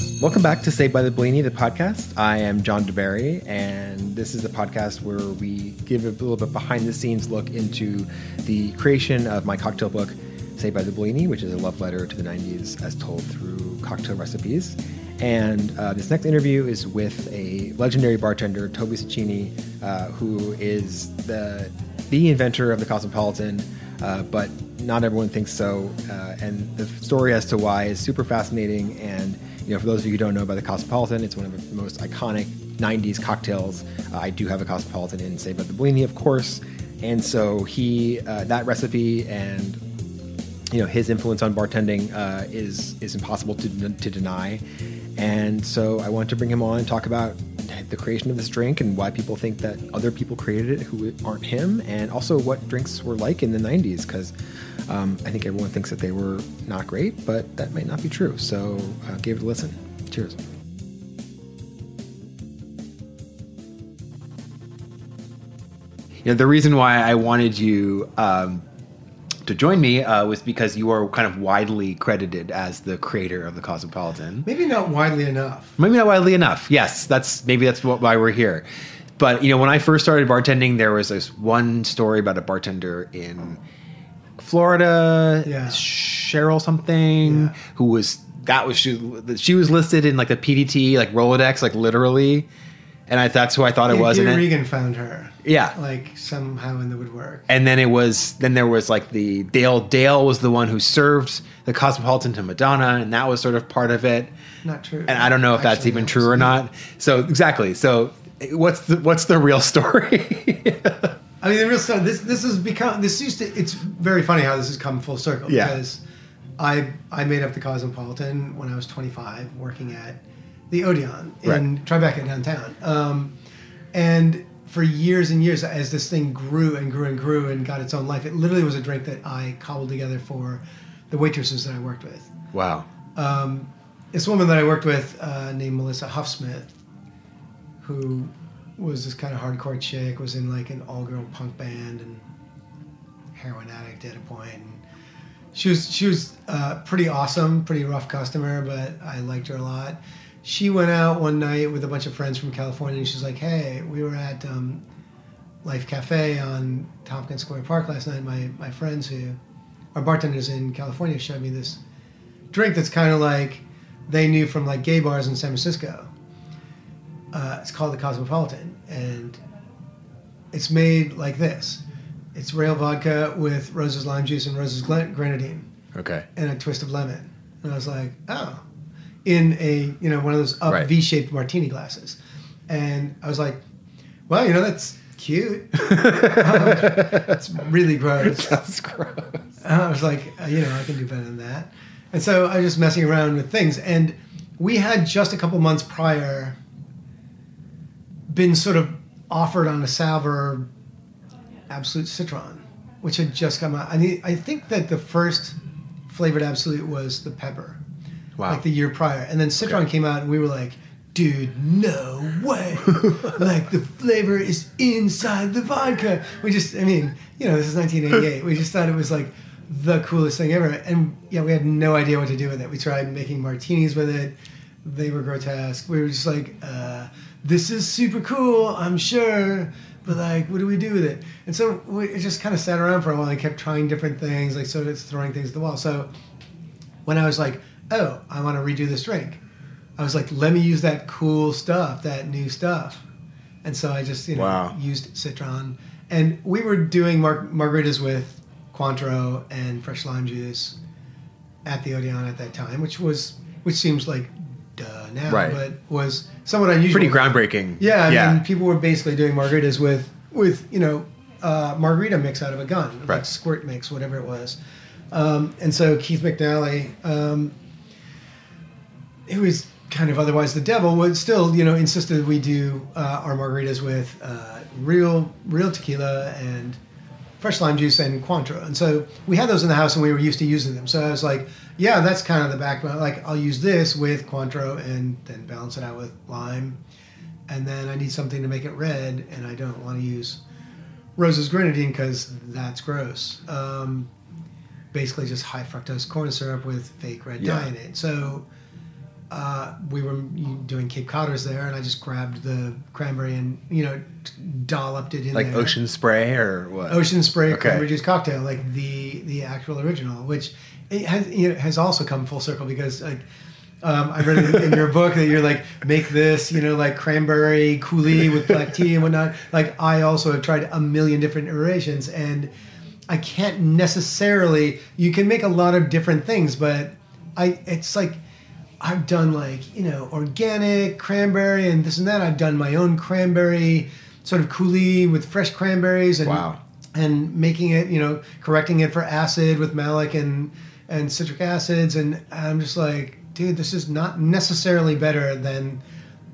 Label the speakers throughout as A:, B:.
A: Welcome back to Saved by the Bellini, the podcast. I am John deBary, and this is a podcast where we give a little bit behind the scenes look into the creation of my cocktail book, Saved by the Bellini, which is a love letter to the 90s as told through cocktail recipes. And uh, this next interview is with a legendary bartender, Toby Cecchini, uh, who is the the inventor of the Cosmopolitan, uh, but not everyone thinks so. Uh, and the story as to why is super fascinating. And you know, for those of you who don't know about the Cosmopolitan, it's one of the most iconic '90s cocktails. Uh, I do have a Cosmopolitan in Saved by the Bellini, of course. And so he uh, that recipe and you know his influence on bartending uh, is is impossible to, to deny. And so I wanted to bring him on and talk about the creation of this drink and why people think that other people created it who aren't him, and also what drinks were like in the 90s, because um, I think everyone thinks that they were not great, but that might not be true. So uh, give it a listen. Cheers. You know, the reason why I wanted you um, to join me uh, was because you are kind of widely credited as the creator of the Cosmopolitan.
B: Maybe not widely enough.
A: Maybe not widely enough. Yes, that's maybe that's what, why we're here. But you know, when I first started bartending, there was this one story about a bartender in Florida,
B: Yeah.
A: Cheryl something,
B: Yeah.
A: who was that was she, she was listed in like the PDT like Rolodex, like literally, and I, that's who I thought it was.
B: Peter
A: and then-
B: Regan found her.
A: Yeah.
B: Like somehow in the woodwork.
A: and then it was then there was like the Dale Dale was the one who served the Cosmopolitan to Madonna, and that was sort of part of it.
B: Not true.
A: And I don't know if that's even true or not. So exactly. So what's the what's the real story?
B: I mean, the real stuff. This this has become. This used to. It's very funny how this has come full circle.
A: Yeah.
B: Because I I made up the Cosmopolitan when I was 25, working at the Odeon in Tribeca downtown. Um, and for years and years, as this thing grew and grew and grew and got its own life, it literally was a drink that I cobbled together for the waitresses that I worked with.
A: wow.
B: um, this woman that I worked with uh, named Melissa Huffsmith, who was this kind of hardcore chick, was in like an all-girl punk band and heroin addict at a point. And she was she was uh, pretty awesome, pretty rough customer, but I liked her a lot. She went out one night with a bunch of friends from California, and she's like, "Hey, we were at um, Life Cafe on Tompkins Square Park last night. My my friends who are bartenders in California showed me this drink that's kind of like they knew from like gay bars in San Francisco. Uh, it's called the Cosmopolitan, and it's made like this. It's rail vodka with Rose's lime juice and Rose's glen- grenadine
A: Okay.
B: and a twist of lemon. And I was like, oh, in a you know one of those up
A: Right.
B: V-shaped martini glasses. And I was like, well, you know that's cute. Um, it's really gross.
A: That's gross.
B: And I was like, uh, you know, I can do better than that. And so I was just messing around with things. And we had just a couple months prior been sort of offered on a salver Absolut Citron, which had just come out. I mean, I think that the first flavored Absolut was the pepper,
A: Wow.
B: like the year prior. And then Citron
A: Okay.
B: came out, and we were like, dude, no way. like the flavor is inside the vodka. We just, I mean, you know, this is 1988. We just thought it was like the coolest thing ever. And yeah, we had no idea what to do with it. We tried making martinis with it. They were grotesque. We were just like, uh, this is super cool, I'm sure. But like, what do we do with it? And so we just kind of sat around for a while and kept trying different things, like sort of throwing things at the wall. So when I was like, oh, I want to redo this drink, I was like, let me use that cool stuff, that new stuff. And so I just, you know,
A: Wow.
B: used Citron. And we were doing mar- margaritas with Cointreau and fresh lime juice at the Odeon at that time, which was, which seems like duh now,
A: Right.
B: but was somewhat unusual.
A: Pretty groundbreaking.
B: Yeah, I
A: yeah.
B: mean, people were basically doing margaritas with with you know uh, margarita mix out of a gun, like
A: Right.
B: squirt mix, whatever it was. Um, and so Keith McNally, um, who is kind of otherwise the devil, would still you know insisted we do uh, our margaritas with uh, real real tequila and fresh lime juice and Cointreau. And so we had those in the house and we were used to using them. So I was like, yeah, that's kind of the backbone. Like I'll use this with Cointreau and then balance it out with lime. And then I need something to make it red and I don't want to use Rose's grenadine because that's gross. Um, basically just high fructose corn syrup with fake red
A: Yeah.
B: dye in it. So we were doing Cape Codders there, and I just grabbed the cranberry and you know dolloped it in
A: like
B: there.
A: ocean spray or what?
B: Ocean Spray
A: Okay.
B: cranberry juice cocktail, like the the actual original, which it has you know, has also come full circle because like. Um, I read in, in your book that you're like make this, you know, like cranberry coulis with black tea and whatnot. Like I also have tried a million different iterations, and I can't necessarily. You can make a lot of different things, but I it's like I've done like you know organic cranberry and this and that. I've done my own cranberry sort of coulis with fresh cranberries and
A: Wow.
B: and making it you know correcting it for acid with malic and and citric acids and I'm just like dude this is not necessarily better than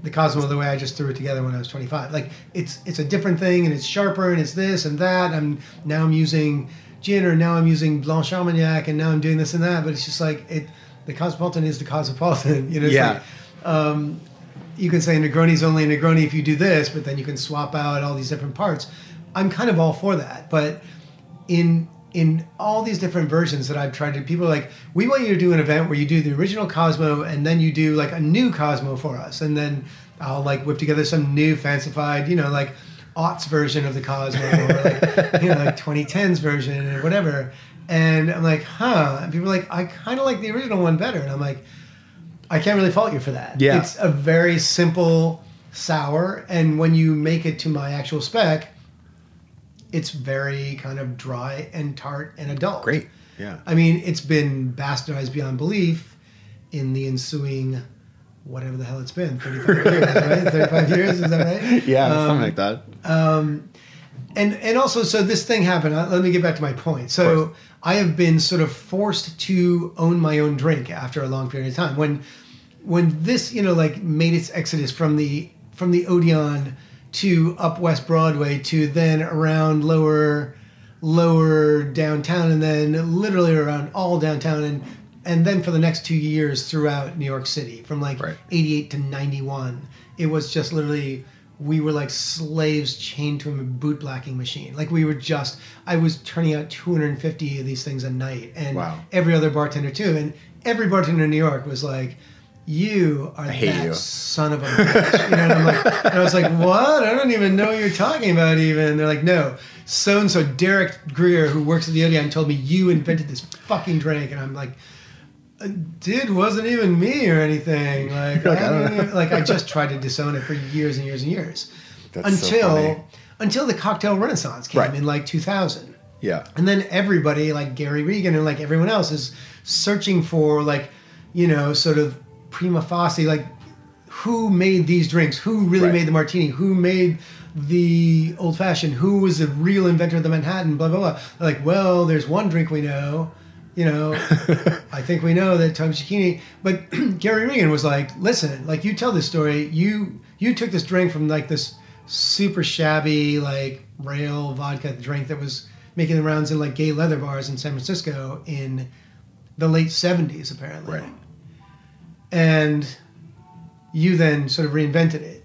B: the Cosmo the way I just threw it together when I was 25 like it's it's a different thing and it's sharper and it's this and that I'm now I'm using gin or now I'm using Blanc Armagnac and now I'm doing this and that but it's just like it the Cosmopolitan is the Cosmopolitan you know
A: Yeah.
B: like, um, you can say Negroni's only a Negroni if you do this, but then you can swap out all these different parts. I'm kind of all for that, but in in all these different versions that I've tried to, people are like, we want you to do an event where you do the original Cosmo and then you do like a new Cosmo for us, and then I'll like whip together some new fancified, you know, like aughts version of the Cosmo or like you know like 2010s version or whatever. And I'm like, huh? And people are like, I kind of like the original one better, and I'm like. I can't really fault you for that.
A: Yeah.
B: It's a very simple sour, and when you make it to my actual spec, it's very kind of dry and tart and adult.
A: Great. Yeah.
B: I mean, it's been bastardized beyond belief in the ensuing whatever the hell it's been 35 years, right? 35 years, is that right?
A: Yeah,
B: Um,
A: something like that.
B: and and also so this thing happened uh, let me get back to my point so i have been sort of forced to own my own drink after a long period of time when when this you know like made its exodus from the from the odeon to up west broadway to then around lower lower downtown and then literally around all downtown and and then for the next two years throughout new york city from like
A: Right.
B: 88 to 91 it was just literally we were like slaves chained to a boot blacking machine like we were just i was turning out 250 of these things a night and
A: Wow.
B: every other bartender too and every bartender in new york was like you are that
A: you."
B: son of a bitch. you know, and, I'm like, and I was like, what? I don't even know what you're talking about even. They're like, no, so and so Derek Greer, who works at the Odeon, told me you invented this fucking drink. And I'm like, "Uh, dude, wasn't even me or anything. Like,
A: like,
B: I
A: I don't
B: don't even- like I just tried to disown it for years and years and years.
A: That's so
B: until
A: funny.
B: until the cocktail renaissance came
A: Right.
B: in like 2000.
A: Yeah.
B: And then everybody, like Gary Regan and like everyone else, is searching for like, you know, sort of prima facie, like who made these drinks? Who really
A: Right.
B: made the martini? Who made the old fashioned? Who was the real inventor of the Manhattan? Blah blah blah. They're like, well, there's one drink we know. You know, I think we know that Tom Cecchini. But Gary Regan was like, listen, like you tell this story. You you took this drink from like this super shabby like rail vodka drink that was making the rounds in like gay leather bars in San Francisco in the late 70s apparently
A: Right.
B: and you then sort of reinvented it.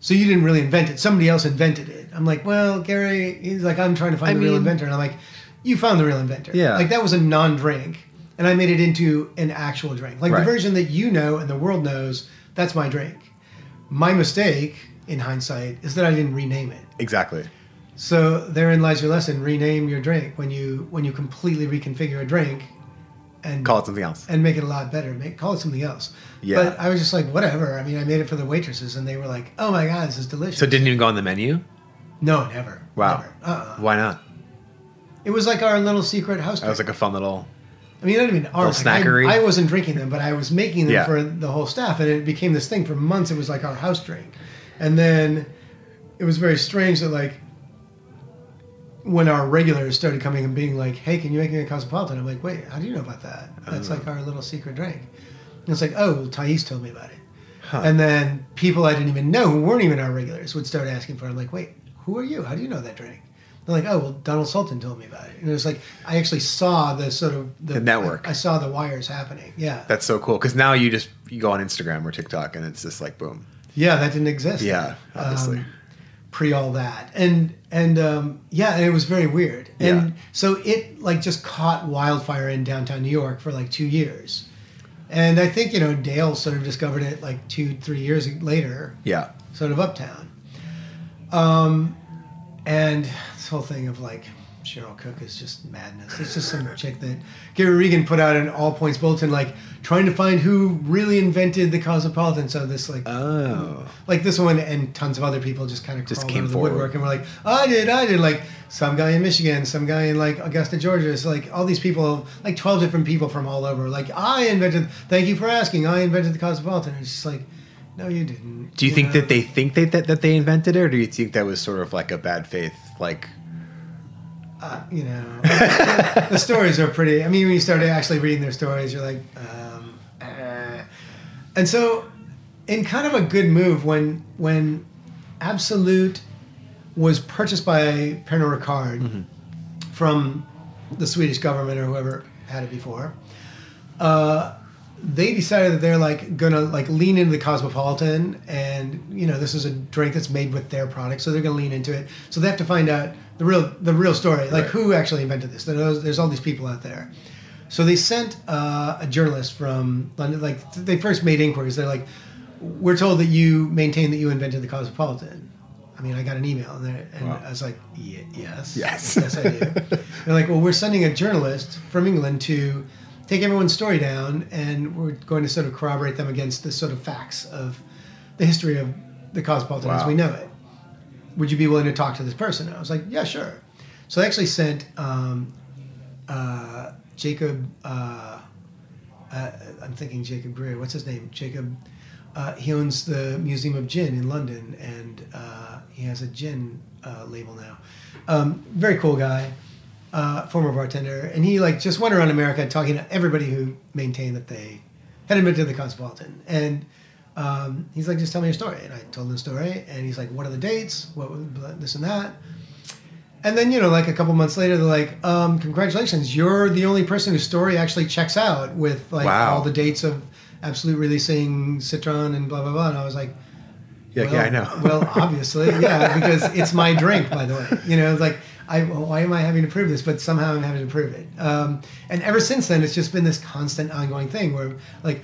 B: So you didn't really invent it. Somebody else invented it. I'm like, well, Gary, he's like, I'm trying to find
A: I
B: the real inventor. And I'm like, you found the real inventor.
A: Yeah.
B: Like that was a non-drink, and I made it into an actual drink. Like
A: Right.
B: the version that you know and the world knows, that's my drink. My mistake, in hindsight, is that I didn't rename it.
A: Exactly.
B: So therein lies your lesson: rename your drink when you when you completely reconfigure a drink, and
A: Call it something else.
B: and make it a lot better. Make call it something else.
A: Yeah.
B: But I was just like, whatever. I mean, I made it for the waitresses, and they were like, "Oh my god, this is delicious."
A: So it didn't even go on the menu?
B: no, never.
A: Wow.
B: Never. Uh-uh.
A: Why not?
B: It was like our little secret house.
A: That was like a fun little.
B: I mean, not even our
A: Little
B: like, I-
A: snackery.
B: I, wasn't drinking them, but I was making them
A: Yeah.
B: for the whole staff, and it became this thing for months. It was like our house drink, and then it was very strange that like when our regulars started coming and being like, "Hey, can you make me a cosmopolitan?" I'm like, "Wait, how do you know about that? That's uh. like our little secret drink." And it's like, "Oh, well, Thais told me about it." And then people I didn't even know who weren't even our regulars would start asking for it. I'm like, "Wait, who are you? How do you know that drink?" They're like, "Oh, well, Donald Sultan told me about it." And it was like I actually saw the sort of
A: The network.
B: I, I saw the wires happening. Yeah,
A: That's so cool because now you just you go on Instagram or TikTok and it's just like boom.
B: yeah, that didn't exist.
A: Yeah, obviously.
B: Um, pre all that, and and um, yeah, and it was very weird. And
A: Yeah.
B: so it like just caught wildfire in downtown New York for like two years. And I think you know Dale sort of discovered it like two, three years later,
A: Yeah.
B: sort of uptown. Um, and this whole thing of like Cheryl Cook is just madness. It's just some chick that Gary Regan put out an all points bulletin, like trying to find who really invented the cosmopolitan. So this like
A: Oh.
B: like this one and tons of other people just kind of
A: Just came
B: out the
A: forward.
B: woodwork and were like, I did, I did. Like some guy in Michigan, some guy in like Augusta, Georgia. It's like all these people, like twelve different people from all over. Like I invented. Thank you for asking. I invented the cosmopolitan. It's just like, no, you didn't.
A: Do you think
B: know?
A: that they think they, that, that they invented it or do you think that was sort of like a bad faith? Like,
B: uh, you know, the stories are pretty. I mean, when you start actually reading their stories, you're like, um, eh. and so, in kind of a good move, when when Absolut was purchased by Pernod Ricard from the Swedish government or whoever had it before, uh, they decided that they're like gonna like lean into the cosmopolitan and you know this is a drink that's made with their product so they're gonna lean into it. So they have to find out the real the real story like
A: Right.
B: who actually invented this. There's, there's all these people out there. So they sent uh, a journalist from london like they first made inquiries. They're like we're told that you maintain that you invented the cosmopolitan. I mean i got an email and, and
A: Wow.
B: i was like "Ye- yes.
A: Yes.
B: yes i do. They're like well we're sending a journalist from england to take everyone's story down and we're going to sort of corroborate them against the sort of facts of the history of the cosmopolitan as we know it. Would you be willing to talk to this person? I was like yeah sure. So they actually sent um, uh, jacob uh, uh, i'm thinking jacob greer. What's his name? Jacob uh, he owns the museum of gin in london and uh, he has a gin uh, label now. Um, very cool guy uh, former bartender, and he like just went around America talking to everybody who maintained that they had invented the Cosmopolitan. And um, he's like, "Just tell me your story." And I told him the story, and he's like, "What are the dates? What this and that?" And then you know, like a couple months later, they're like, um, "Congratulations, you're the only person whose story actually checks out with like
A: Wow.
B: all the dates of Absolut releasing Citron and blah blah blah." And I was like.
A: yeah,
B: Well,
A: yeah, I know.
B: well, obviously, yeah, because it's my drink, by the way. You know, it's like, I, why am I having to prove this? But somehow I'm having to prove it. Um, and ever since then, it's just been this constant, ongoing thing where, like,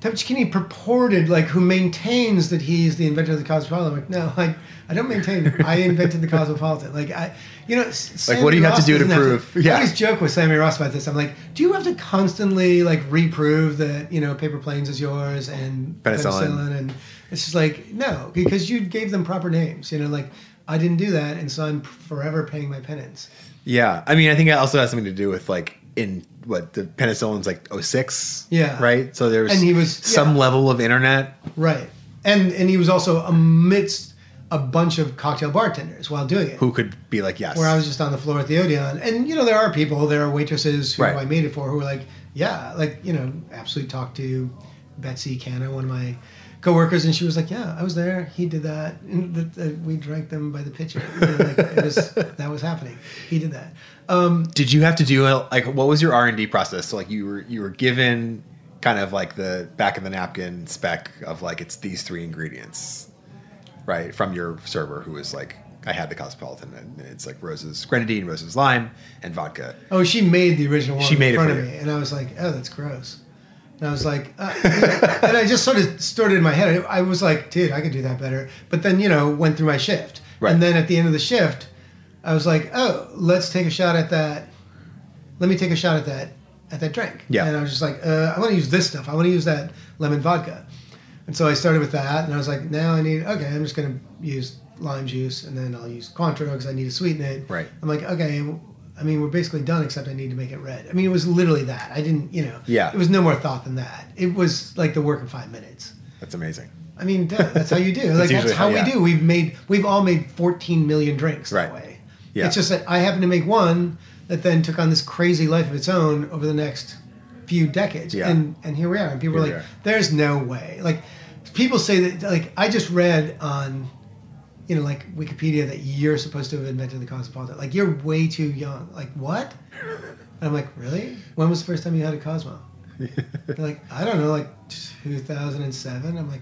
B: Cecchini purported, like, who maintains that he's the inventor of the Cosmopolitan. I'm like, no, I, I don't maintain. I invented the Cosmopolitan. Like, I, you know, S-
A: Like, what do you
B: Sammy
A: have to do
B: Ross
A: to prove-
B: I
A: yeah.
B: always joke with Sammy Ross about this. I'm like, do you have to constantly like reprove that you know Paper Planes is yours and
A: Penicillin.
B: penicillin and it's just like no, because you gave them proper names. You know, like I didn't do that, and so I'm forever paying my penance.
A: Yeah, I mean, I think it also has something to do with like in what the penicillin's like 06.
B: Yeah.
A: right. So there's
B: And he was-
A: some
B: yeah.
A: level of internet.
B: Right, and and he was also amidst a bunch of cocktail bartenders while doing it.
A: Who could be like yes?
B: where I was just on the floor at the Odeon, and you know there are people, there are waitresses who
A: Right.
B: I made it for who were like, yeah, like you know, absolutely talked to Betsy Canna, one of my coworkers, and she was like, yeah, I was there, he did that, and th- th- we drank them by the pitcher, like, was that was happening, he did that. Um,
A: Did you have to do like what was your R and D process? So like you were you were given kind of like the back of the napkin spec of like it's these three ingredients, right? From your server who was like, I had the Cosmopolitan, and it's like roses, grenadine, roses, lime, and vodka.
B: Oh, she made the original one
A: She made
B: in
A: it
B: front
A: for
B: of
A: you.
B: me, and I was like, "Oh, that's gross." And I was like, uh, and I just sort of started in my head. I was like, "Dude, I could do that better." But then, you know, went through my shift,
A: Right.
B: and then at the end of the shift, I was like, "Oh, let's take a shot at that. Let me take a shot at that at that drink."
A: Yeah.
B: And I was just like, uh, "I want to use this stuff. I want to use that lemon vodka." And so I started with that, and I was like, "Now I need okay. I'm just gonna use lime juice, and then I'll use Cointreau because I need to sweeten it."
A: Right.
B: I'm like, okay, I mean, we're basically done, except I need to make it red. I mean, it was literally that. I didn't, you know,
A: Yeah.
B: it was no more thought than that. It was like the work in five minutes.
A: That's amazing.
B: I mean, that's how you do. like that's how
A: how-
B: we do. We've made, we've all made 14 million drinks that
A: Right.
B: way.
A: Yeah.
B: It's just that I happened to make one that then took on this crazy life of its own over the next few decades.
A: Yeah.
B: And and here we are. And people
A: Here
B: are like,
A: are.
B: there's no way. Like people say that like I just read on you know, like Wikipedia that you're supposed to have invented the Cosmopolitan. Like you're way too young. Like what? And I'm like, really? When was the first time you had a Cosmo? They're like, I don't know, like 2007. I'm like,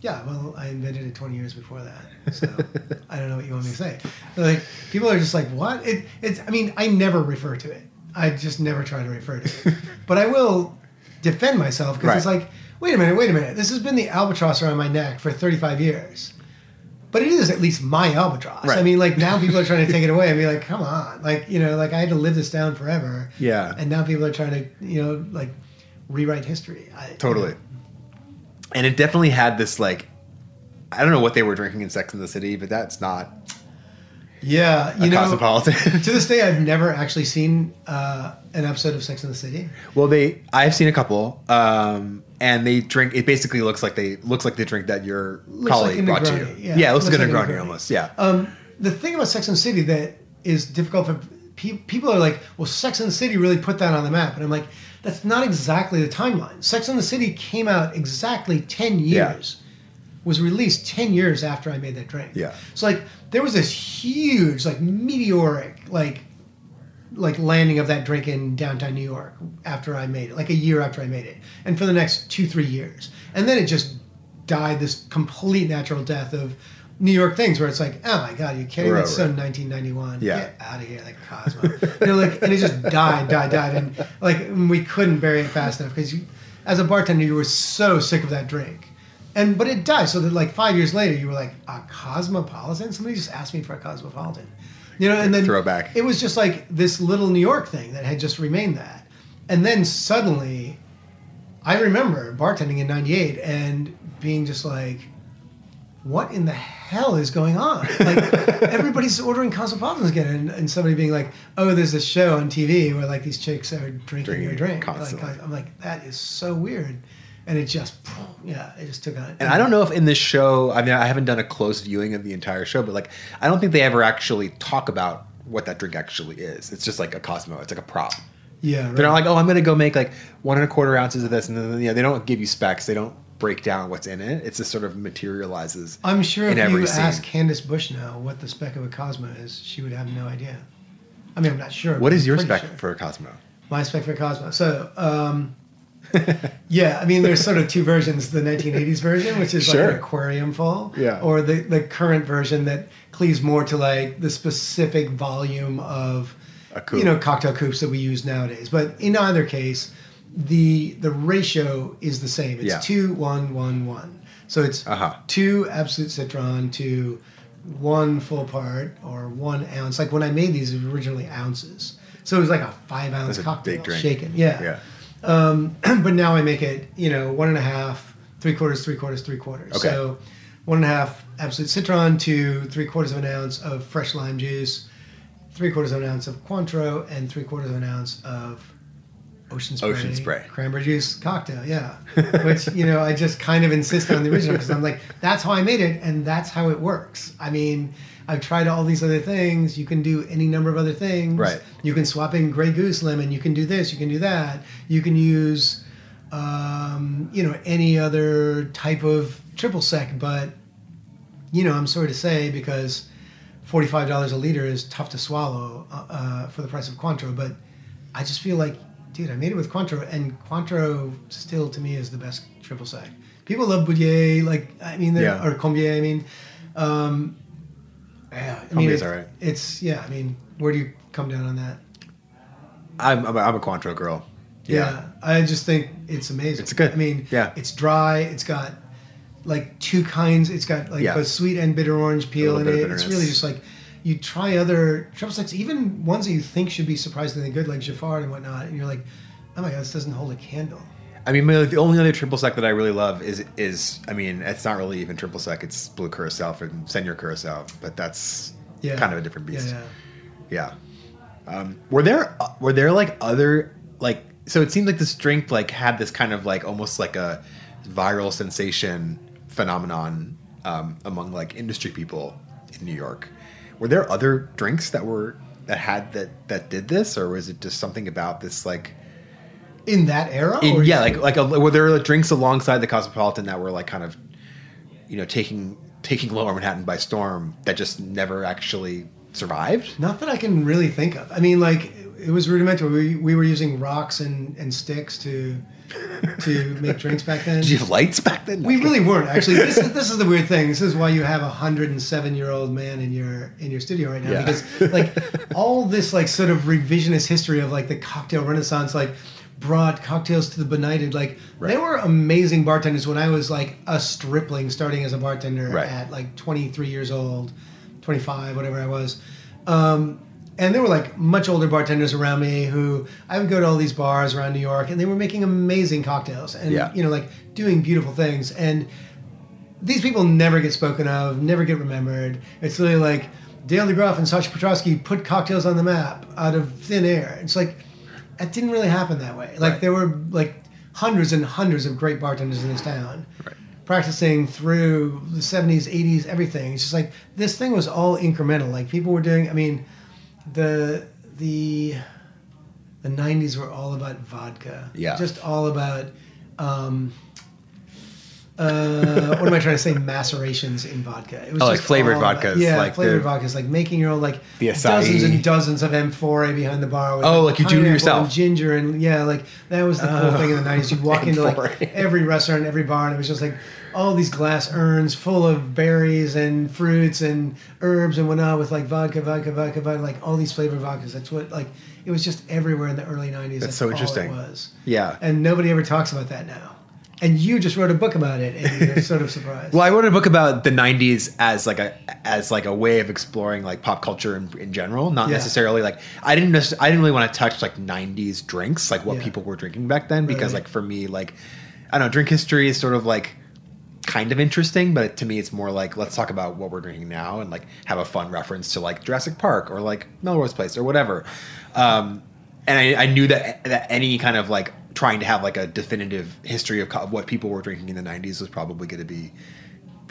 B: yeah, well, I invented it 20 years before that. So I don't know what you want me to say. They're like people are just like, what? It, it's. I mean, I never refer to it. I just never try to refer to it. But I will defend myself because it's like, wait a minute, wait a minute. This has been the albatross around my neck for 35 years. But it is at least my albatross. I mean, like now people are trying to take it away and be like, come on, like you know, like I had to live this down forever.
A: Yeah.
B: And now people are trying to, you know, like rewrite history. I,
A: Totally. And it definitely had this like, I don't know what they were drinking in Sex in the City, but that's not
B: Yeah, you know,
A: cosmopolitan.
B: to this day, I've never actually seen uh, an episode of Sex in the City.
A: well, they I've seen a couple, um, and they drink. It basically looks like they looks like they drink that your
B: Looks
A: colleague
B: like
A: brought you.
B: yeah.
A: it looks,
B: Looks
A: like
B: like a
A: Negroni
B: Negroni.
A: almost. Yeah.
B: Um, the thing about Sex and the City that is difficult for pe- people are like, well, Sex and the City really put that on the map, and I'm like, that's not exactly the timeline. Sex and the City came out exactly ten
A: Yeah.
B: Was released ten years after I made that drink.
A: Yeah.
B: So like there was this huge, like meteoric, like like landing of that drink in downtown New York after I made it, like a year after I made it, and for the next two three years, and then it just died this complete natural death of New York things where it's like, oh my god, you kidding?
A: Right,
B: That's so
A: right.
B: 1991.
A: Yeah.
B: Get out of here, like Cosmo. you know, like and it just died, died, died, and like we couldn't bury it fast enough because as a bartender, you were so sick of that drink. And but it died, so that like five years later, you were like a cosmopolitan. Somebody just asked me for a cosmopolitan, you know. And then
A: Throwback.
B: It was just like this little New York thing that had just remained that, and then suddenly, I remember bartending in '98 and being just like, "What in the hell is going on?" Like everybody's ordering cosmopolitans again, and, and somebody being like, "Oh, there's this show on TV where like these chicks are drinking
A: Drinking
B: your drink." Like. I'm like, that is so weird, and it just, yeah, it just took on.
A: And I don't know if in this show, I mean, I haven't done a close viewing of the entire show, but like, I don't think they ever actually talk about what that drink actually is. It's just like a Cosmo. It's like a prop.
B: Yeah, right.
A: They're not like, oh, I'm going to go make like one and a quarter ounces of this, and then yeah, they don't give you specs. They don't break down what's in it. It just sort of materializes.
B: I'm sure if you
A: scene.
B: ask Candace Bushnell what the spec of a Cosmo is, she would have no idea. I mean, I'm not sure.
A: what is
B: I'm
A: your spec
B: sure.
A: for a Cosmo?
B: My spec for a Cosmo. So, um, yeah, I mean, there's sort of two versions: the 1980s version, which is
A: Sure.
B: like an aquarium full,
A: Yeah.
B: or the the current version that cleaves more to like the specific volume of you know cocktail coupes that we use nowadays. But in either case, the the ratio is the same. It's
A: Yeah.
B: two one one one. So it's
A: Uh-huh.
B: two absolut citron to one full part or one ounce. Like when I made these, it was originally ounces. So it was like a five ounce
A: That's
B: cocktail shaken. Yeah.
A: Yeah.
B: Um, but now I make it, you know, one and a half, three quarters, three quarters, three quarters.
A: Okay.
B: So one and a half absolut citron to three quarters of an ounce of fresh lime juice, three quarters of an ounce of Cointreau, and three quarters of an ounce of ocean spray,
A: Ocean Spray.
B: cranberry juice cocktail. Yeah, which you know I just kind of insist on the original because I'm like that's how I made it and that's how it works. I mean. I've tried all these other things. You can do any number of other things.
A: Right.
B: You can swap in Grey Goose lemon. You can do this. You can do that. You can use, um, you know, any other type of triple sec. But, you know, I'm sorry to say because forty-five dollars a liter is tough to swallow uh, uh, for the price of Cointreau. But I just feel like, dude, I made it with Cointreau, and Cointreau still to me is the best triple sec. People love Boudier, like I mean,
A: Yeah.
B: or Combier. I mean, um, yeah, I mean,
A: Combier's
B: it-
A: all right.
B: It's yeah. I mean, where do you come down on that?
A: I'm I'm a, I'm a Cointreau girl.
B: Yeah. I just think it's amazing.
A: It's good.
B: I mean,
A: Yeah.
B: it's dry. It's got like two kinds. It's got like
A: Yeah.
B: both sweet and bitter orange peel in it. It's really just like you try other triple secs, even ones that you think should be surprisingly good, like Giffard and whatnot, and you're like, oh my god, this doesn't hold a candle.
A: I mean, the only other triple sec that I really love is is I mean, it's not really even triple sec. It's blue curacao from Senor Curacao, but that's
B: Yeah.
A: kind of a different beast.
B: Yeah, yeah.
A: Yeah. Um, were there uh, were there like other like so it seemed like this drink like had this kind of like almost like a viral sensation phenomenon um, among like industry people in New York. Were there other drinks that were that had that that did this, or was it just something about this like?
B: In that era?
A: In,
B: or
A: yeah, like like a, were there drinks alongside the Cosmopolitan that were like kind of, you know, taking taking Lower Manhattan by storm that just never actually survived?
B: Not that I can really think of. I mean, like it was rudimentary. We, we were using rocks and, and sticks to to make drinks back then.
A: Did you have lights back then?
B: We really weren't actually. This is this is the weird thing. This is why you have a hundred and seven year old man in your in your studio right now
A: Yeah.
B: because like all this like sort of revisionist history of like the cocktail renaissance like brought cocktails to the benighted. Like they were amazing bartenders when I was like a stripling starting as a bartender
A: Right.
B: at like twenty three years old, twenty five, whatever I was. Um, and there were like much older bartenders around me who I would go to all these bars around New York, and they were making amazing cocktails and
A: Yeah.
B: you know like doing beautiful things. And these people never get spoken of, never get remembered. It's really like Dale DeGroff and Sasha Petraske put cocktails on the map out of thin air. It's like that didn't really happen that way. Like
A: Right.
B: there were like hundreds and hundreds of great bartenders in this town.
A: Right.
B: Practicing through the 70s, 80s, everything. It's just like this thing was all incremental. Like people were doing, I mean, the the the 90s were all about vodka.
A: Yeah.
B: Just all about um, uh, what am I trying to say? Macerations in vodka. It was
A: Oh, like
B: just
A: flavored
B: all
A: vodkas,
B: Yeah,
A: like
B: flavored
A: the-
B: vodkas, like making your own, like dozens and dozens of M4A behind the bar. With
A: Oh, like you do yourself.
B: and ginger, and yeah, like that was the cool
A: Oh.
B: thing in the '90s. You'd walk into like
A: M4A.
B: every restaurant, every bar, and it was just like all these glass urns full of berries and fruits and herbs and whatnot with like vodka, vodka, vodka, vodka, like all these flavored vodkas. That's what like it was just everywhere in the early '90s. That's,
A: so
B: all
A: interesting.
B: It was.
A: Yeah.
B: and nobody ever talks about that now. And you just wrote a book about it, and you're sort of surprised.
A: Well, I wrote a book about the '90s as like a as like a way of exploring like pop culture in, in general, not
B: Yeah.
A: necessarily like I didn't necess- I didn't really want to touch like '90s drinks, like what
B: Yeah.
A: people were drinking back then, because
B: Right.
A: like for me, like I don't know, drink history is sort of like kind of interesting, but to me, it's more like let's talk about what we're drinking now and like have a fun reference to like Jurassic Park or like Melrose Place or whatever. Um, and I, I knew that that any kind of like trying to have like a definitive history of, co- of what people were drinking in the 90s was probably going to be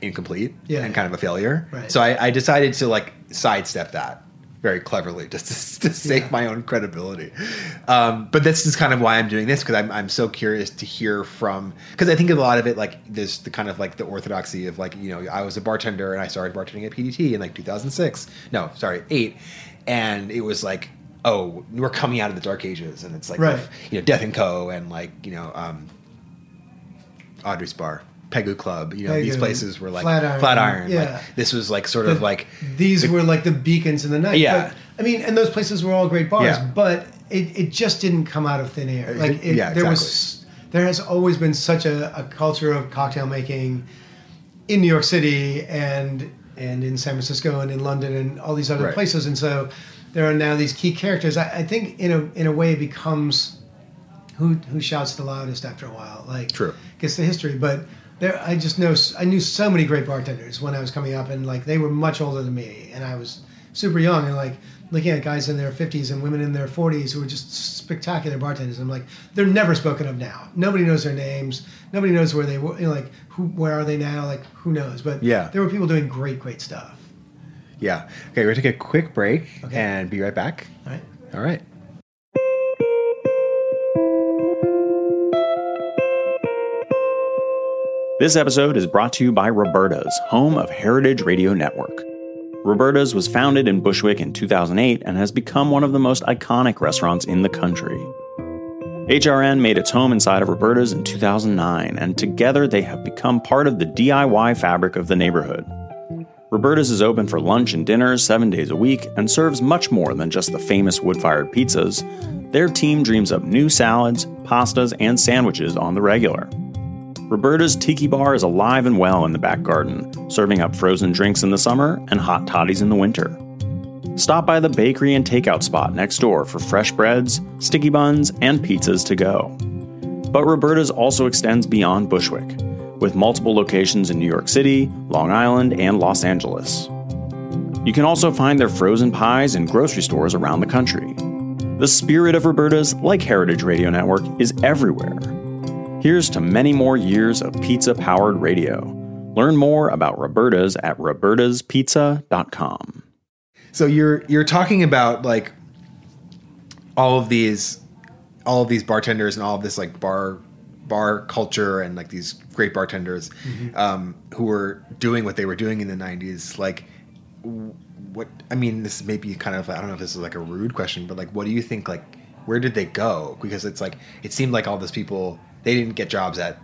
A: incomplete
B: Yeah.
A: and kind of a failure.
B: Right.
A: So I, I decided to like sidestep that very cleverly just to, to save
B: Yeah.
A: my own credibility. Um, but this is kind of why I'm doing this because I'm, I'm so curious to hear from because I think a lot of it like there's the kind of like the orthodoxy of like you know I was a bartender and I started bartending at PDT in like 2006 no sorry eight and it was like oh we're coming out of the dark ages and it's like
B: Right.
A: you know Death and Co and like you know um, Audrey's Bar. Pegu Club, you know, these places were like
B: Flatiron,
A: Flatiron.
B: yeah.
A: Like, this was like sort of like
B: these were like the beacons in the night.
A: Yeah.
B: But, I mean, and those places were all great bars,
A: Yeah.
B: but it, it just didn't come out of thin air. Like it,
A: Yeah,
B: there was there has always been such a, a culture of cocktail making in New York City and and in San Francisco and in London and all these other
A: Right.
B: places. And so there are now these key characters. I, I think in a in a way it becomes who who shouts the loudest after a while. Like
A: True.
B: gets the history, but there I just know I knew so many great bartenders when I was coming up, and like they were much older than me, and I was super young, and like looking at guys in their fifties and women in their forties who were just spectacular bartenders. I'm like, they're never spoken of now. Nobody knows their names. Nobody knows where they were. You know, like who where are they now? Like who knows? But
A: Yeah.
B: there were people doing great, great stuff.
A: Yeah. Okay, we're gonna take a quick break
B: Okay.
A: and be right back.
B: All right.
A: All right.
C: This episode is brought to you by Roberta's, home of Heritage Radio Network. Roberta's was founded in Bushwick in 2008 and has become one of the most iconic restaurants in the country. HRN made its home inside of Roberta's in 2009, and together they have become part of the DIY fabric of the neighborhood. Roberta's is open for lunch and dinner seven days a week and serves much more than just the famous wood fired pizzas. Their team dreams up new salads, pastas, and sandwiches on the regular. Roberta's Tiki Bar is alive and well in the back garden, serving up frozen drinks in the summer and hot toddies in the winter. Stop by the bakery and takeout spot next door for fresh breads, sticky buns, and pizzas to go. But Roberta's also extends beyond Bushwick, with multiple locations in New York City, Long Island, and Los Angeles. You can also find their frozen pies in grocery stores around the country. The spirit of Roberta's, like Heritage Radio Network, is everywhere. Here's to many more years of pizza powered radio. Learn more about Roberta's at robertaspizza.com.
A: So you're you're talking about like all of these all of these bartenders and all of this like bar bar culture and like these great bartenders um, who were doing what they were doing in the 90s like what i mean this may be kind of i don't know if this is like a rude question but like what do you think like where did they go because it's like it seemed like all those people they didn't get jobs at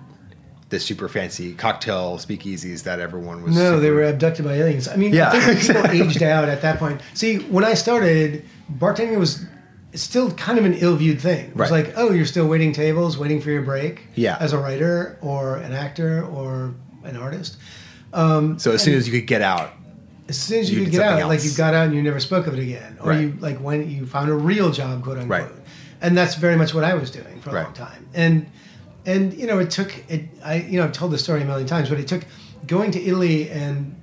A: the super fancy cocktail speakeasies that everyone was
B: No, they were abducted by aliens. I mean,
A: Yeah,
B: I people aged out at that point. See, when I started, bartending was still kind of an ill-viewed thing. It was
A: Right.
B: like, oh, you're still waiting tables, waiting for your break.
A: Yeah.
B: As a writer or an actor or an artist.
A: Um, so as soon as you could get out
B: As soon as you,
A: You
B: could get out,
A: something
B: like you got out and you never spoke of it again, or
A: Right.
B: you like when you found a real job, quote unquote.
A: Right.
B: And that's very much what I was doing for a long time. And and you know, it took it. I you know I've told the story a million times, but it took going to Italy and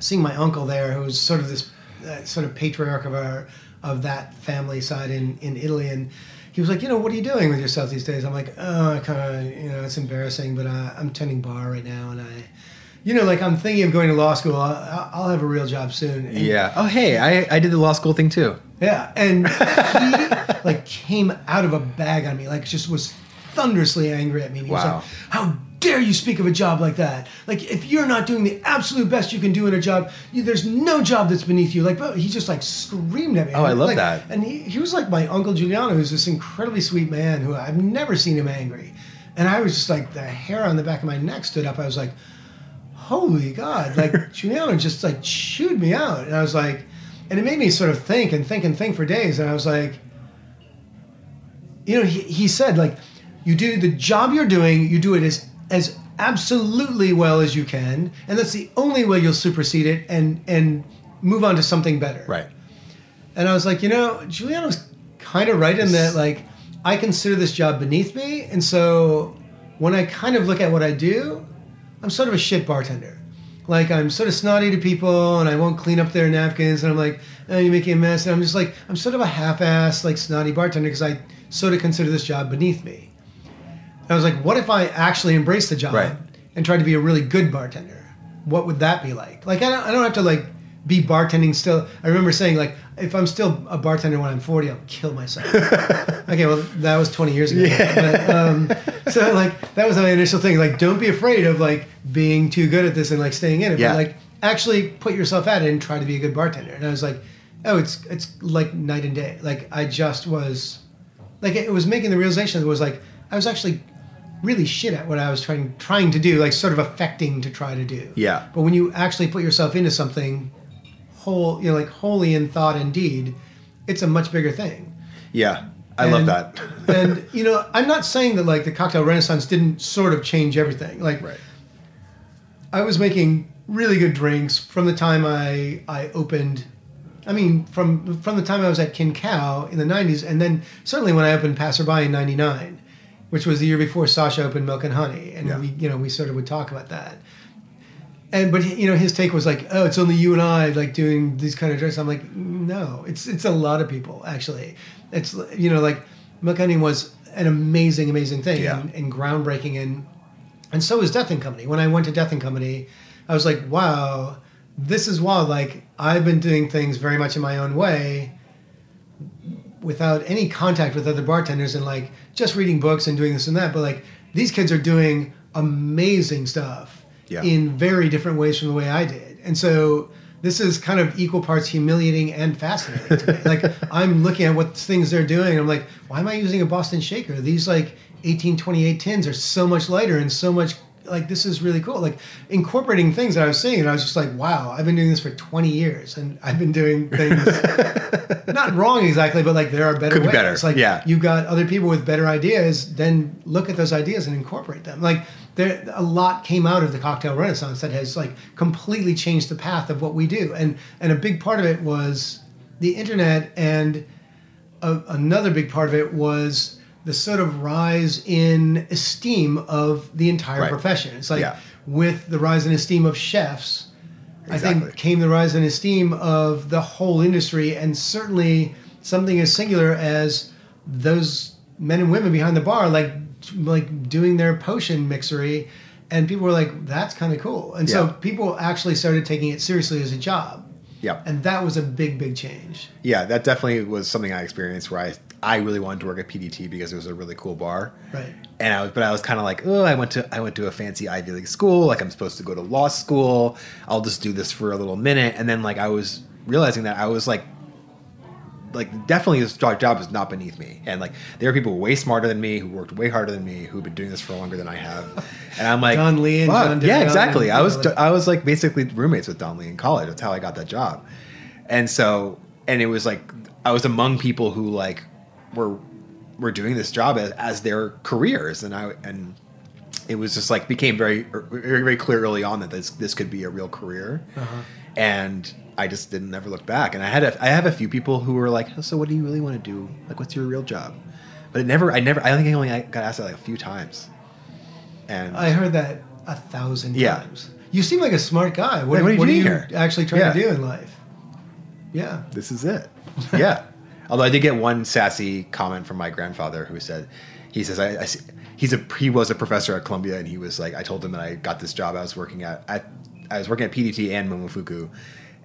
B: seeing my uncle there, who was sort of this uh, sort of patriarch of our of that family side in in Italy, and he was like, you know, what are you doing with yourself these days? I'm like, oh, kind of, you know, it's embarrassing, but uh, I'm tending bar right now, and I, you know, like I'm thinking of going to law school. I'll, I'll have a real job soon. And,
A: yeah oh hey i, I did the law school thing too
B: yeah, and he like came out of a bag on me, like just was thunderously angry at me. And he was like, "How dare you speak of a job like that? Like if you're not doing the absolute best you can do in a job, you, there's no job that's beneath you." Like, but he just like screamed at me.
A: Oh, I love
B: Like,
A: that.
B: And he, he was like my uncle Giuliano, who's this incredibly sweet man who I've never seen him angry. And I was just like the hair on the back of my neck stood up. I was like, holy God, like Giuliano just like chewed me out. And I was like, and it made me sort of think and think and think for days. And I was like, you know, he, he said like, you do the job you're doing, you do it as as absolutely well as you can, and that's the only way you'll supersede it and and move on to something better.
A: right
B: And I was like, you know, Giuliano's kind of right in that, like, I consider this job beneath me. And so when I kind of look at what I do, I'm sort of a shit bartender. Like, I'm sort of snotty to people and I won't clean up their napkins. And I'm like, oh, you're making a mess. And I'm just like, I'm sort of a half ass, like, snotty bartender because I sort of consider this job beneath me. I was like, what if I actually embrace the job
A: Right.
B: and try to be a really good bartender? What would that be like? Like, I don't, I don't have to, like, be bartending still. I remember saying, like, if I'm still a bartender when I'm 40, I'll kill myself. okay, well, that was 20 years ago. But, um, so, like, that was my initial thing. Like, don't be afraid of, like, being too good at this and, like, staying in it.
A: Yeah.
B: But, like, actually put yourself at it and try to be a good bartender. And I was like, oh, it's, it's like night and day. Like, I just was, like, it was making the realization that it was like, I was actually really shit at what I was trying trying to do, like sort of affecting to try to do.
A: Yeah.
B: But when you actually put yourself into something whole, you know, like wholly in thought and deed, it's a much bigger thing.
A: yeah i love that
B: and you know, I'm not saying that like the cocktail renaissance didn't sort of change everything. Like
A: right
B: I was making really good drinks from the time I I opened. I mean, from from the time I was at Kin Khao in the '90s, and then certainly when I opened Passerby in '99, which was the year before Sasha opened Milk and Honey, and
A: Yeah.
B: we you know we sort of would talk about that. And but you know his take was like, oh, it's only you and I like doing these kind of drinks. I'm like, no, it's it's a lot of people actually. It's you know like Milk and Honey was an amazing amazing thing
A: Yeah.
B: and, and groundbreaking and and so is Death and Company. When I went to Death and Company, I was like, wow, this is wild. Like, I've been doing things very much in my own way without any contact with other bartenders and like just reading books and doing this and that. But like, these kids are doing amazing stuff
A: Yeah.
B: in very different ways from the way I did. And so this is kind of equal parts humiliating and fascinating to me. like I'm looking at what things they're doing, and I'm like, why am I using a Boston shaker? These like 1828 tins are so much lighter and so much like this is really cool. Like incorporating things that I was seeing, and I was just like, wow, I've been doing this for 20 years, and I've been doing things not wrong exactly, but like there are better
A: Could be
B: ways.
A: better,
B: Like
A: yeah.
B: you've got other people with better ideas, then look at those ideas and incorporate them. Like there, a lot came out of the cocktail renaissance that has like completely changed the path of what we do, and and a big part of it was the internet, and a, another big part of it was the sort of rise in esteem of the entire
A: Right.
B: profession. It's like
A: Yeah.
B: with the rise in esteem of chefs, I think came the rise in esteem of the whole industry, and certainly something as singular as those men and women behind the bar, like like doing their potion mixery, and people were like, "That's kind of cool," and so people actually started taking it seriously as a job,
A: Yeah.
B: and that was a big, big change.
A: yeah, that definitely was something I experienced where I I really wanted to work at PDT because it was a really cool bar.
B: Right.
A: And I was, but I was kind of like, oh, I went to I went to a fancy Ivy League school. Like I'm supposed to go to law school. I'll just do this for a little minute. And then like I was realizing that I was like, like definitely this job job is not beneath me. And like there are people way smarter than me who worked way harder than me who've been doing this for longer than I have. And I'm like,
B: Don Lee and
A: fuck.
B: John
A: yeah, exactly. I was
B: you know, like-
A: I was like basically roommates with Don Lee in college. That's how I got that job. And so, and it was like I was among people who like were were doing this job as, as their careers, and I and it was just like became very very very clear early on that this this could be a real career, uh-huh. and I just didn't ever look back. And I had a, I have a few people who were like, so what do you really want to do? Like, what's your real job? But it never I never I think I only got asked that like a few times, and
B: I heard that a thousand
A: Yeah.
B: times. You seem like a smart guy. What,
A: Yeah, what are you
B: what are you
A: here?
B: actually trying
A: Yeah.
B: to do in life? Yeah.
A: this is it. Yeah. Although I did get one sassy comment from my grandfather who said, he says, I, I he's a, he was a professor at Columbia and he was like, I told him that I got this job I was working at, I, I was working at PDT and Momofuku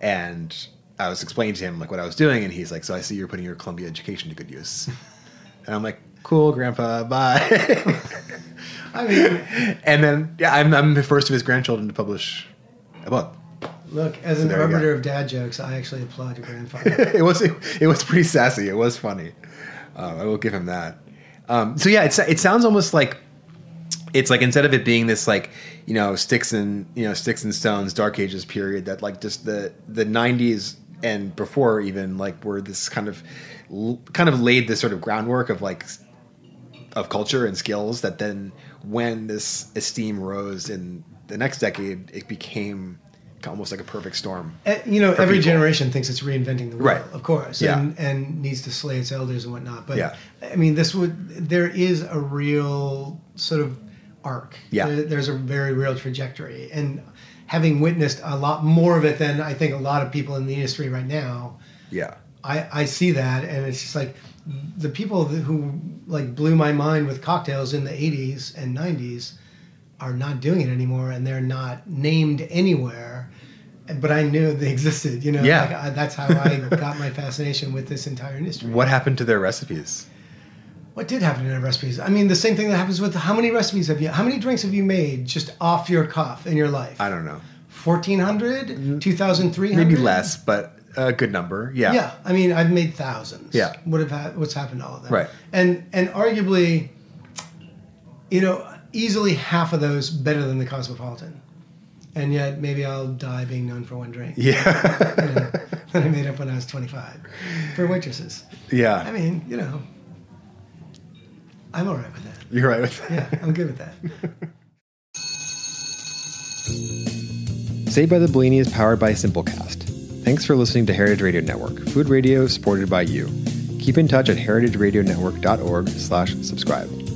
A: and I was explaining to him like what I was doing and he's like, so I see you're putting your Columbia education to good use. and I'm like, cool, grandpa, bye.
B: I mean,
A: and then, yeah, I'm, I'm the first of his grandchildren to publish a book.
B: Look, as an
A: you go.
B: arbiter of dad jokes, I actually applaud your grandfather.
A: it was it, it was pretty sassy. It was funny. Um, I will give him that. Um, so yeah, it's, it sounds almost like it's like instead of it being this like you know sticks and you know sticks and stones dark ages period that like just the the 90s and before even like were this kind of kind of laid this sort of groundwork of like of culture and skills that then when this esteem rose in the next decade it became almost like a perfect storm
B: Eh, you know, every
A: people.
B: generation thinks it's reinventing the wheel,
A: Right.
B: of course,
A: Yeah.
B: and, and needs to slay its elders and whatnot. But
A: Yeah.
B: I mean, this would there is a real sort of arc.
A: Yeah.
B: There- there's a very real trajectory, and having witnessed a lot more of it than I think a lot of people in the industry right now,
A: yeah
B: I, I see that, and it's just like the people who like blew my mind with cocktails in the 80s and 90s are not doing it anymore, and they're not named anywhere. But I knew they existed, you know.
A: Yeah.
B: like, I, that's how I got my fascination with this entire industry.
A: what happened to their recipes
B: What did happen to their recipes? I mean, the same thing that happens with how many recipes have you? How many drinks have you made just off your cuff in your life?
A: I don't know.
B: 1400 mm-hmm. 2300
A: Maybe less, but a good number. Yeah.
B: Yeah, I mean, I've made thousands.
A: Yeah.
B: what have ha- what's happened to all of them?
A: Right.
B: and and arguably, you know, easily half of those better than the Cosmopolitan, and yet maybe I'll die being known for one drink
A: Yeah.
B: you know, that I made up when I was twenty five for waitresses.
A: Yeah.
B: I mean, you know, I'm all right with that.
A: You're right with that.
B: Yeah, I'm good with that.
A: Saved by the Bellini is powered by Simplecast. Thanks for listening to Heritage Radio Network, food radio supported by you. Keep in touch at heritageradionetwork.org slash subscribe.